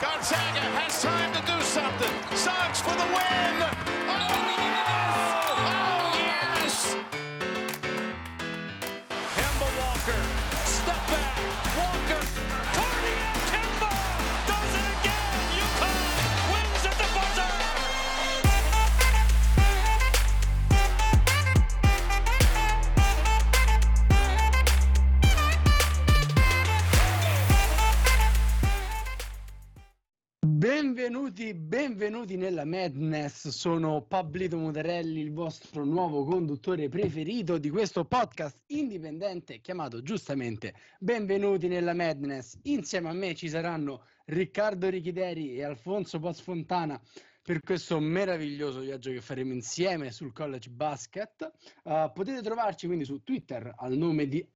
Gonzalez. Benvenuti, benvenuti nella Madness. Sono Pablito Mutarelli, il vostro nuovo conduttore preferito di questo podcast indipendente chiamato giustamente Benvenuti nella Madness. Insieme a me ci saranno Riccardo Richideri e Alfonso Posfontana per questo meraviglioso viaggio che faremo insieme sul college basket. Uh, potete trovarci quindi su Twitter al nome di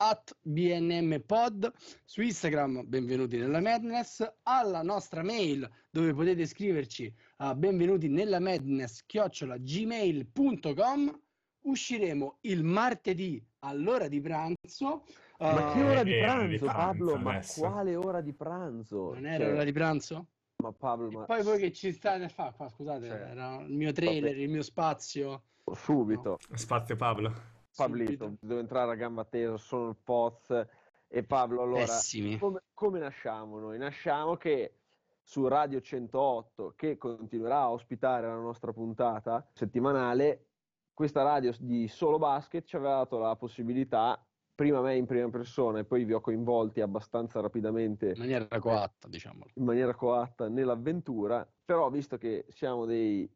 @bnmpod, su Instagram benvenuti nella Madness, alla nostra mail dove potete scriverci a benvenuti nella Madness chiocciola gmail.com. Usciremo il martedì all'ora di pranzo. Ma Uh, che ora di eh, pranzo, di pranzo Pablo? Ma quale ora di pranzo? non era Cioè, ora di pranzo? Ma Pablo, ma poi voi che ci state a fare qua, scusate, Cioè, era il mio trailer, vabbè. il mio spazio. subito, Spazio Pablo. Pablito, subito. devo entrare a gamba tesa, sono il Poz e Pablo, allora, Pessimi. come, come nasciamo noi? Nasciamo che su Radio 108, che continuerà a ospitare la nostra puntata settimanale, questa radio di solo basket ci aveva dato la possibilità, prima me in prima persona e poi vi ho coinvolti abbastanza rapidamente In maniera coatta, diciamo. in maniera coatta nell'avventura, però visto che siamo dei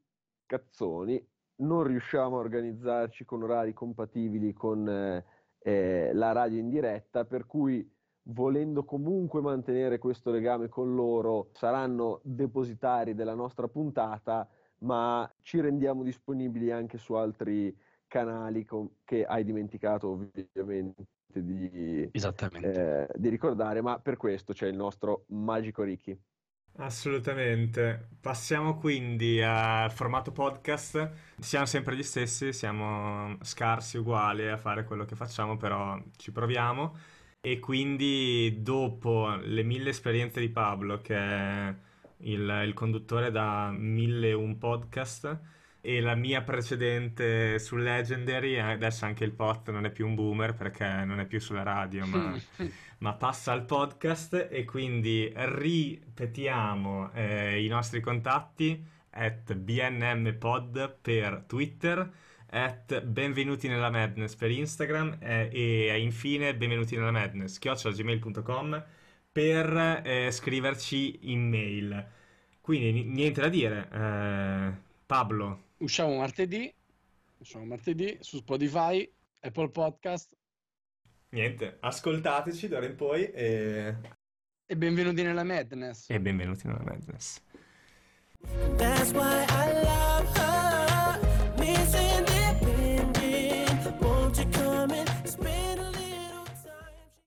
cazzoni, non riusciamo a organizzarci con orari compatibili con eh, eh, la radio in diretta, per cui volendo comunque mantenere questo legame con loro, saranno depositari della nostra puntata, ma ci rendiamo disponibili anche su altri canali com- che hai dimenticato ovviamente di, Esattamente. eh, di ricordare, ma per questo c'è il nostro magico Ricky. Assolutamente. Passiamo quindi al formato podcast. Siamo sempre gli stessi, siamo scarsi uguali a fare quello che facciamo, però ci proviamo. E quindi dopo le mille esperienze di Pablo, che è il, il conduttore da 1001 podcast, e la mia precedente su Legendary, eh, adesso anche il pod non è più un boomer perché non è più sulla radio, ma ma passa al podcast e quindi ripetiamo eh, i nostri contatti at bnmpod per Twitter at benvenuti nella madness per Instagram eh, e infine benvenuti nella madness chiocciolagmail.com per eh, scriverci in mail. Quindi ni- niente da dire eh, Pablo Usciamo martedì, usciamo martedì su Spotify, Apple Podcast niente ascoltateci d'ora in poi e, e benvenuti nella Madness. e benvenuti nella madness That's why I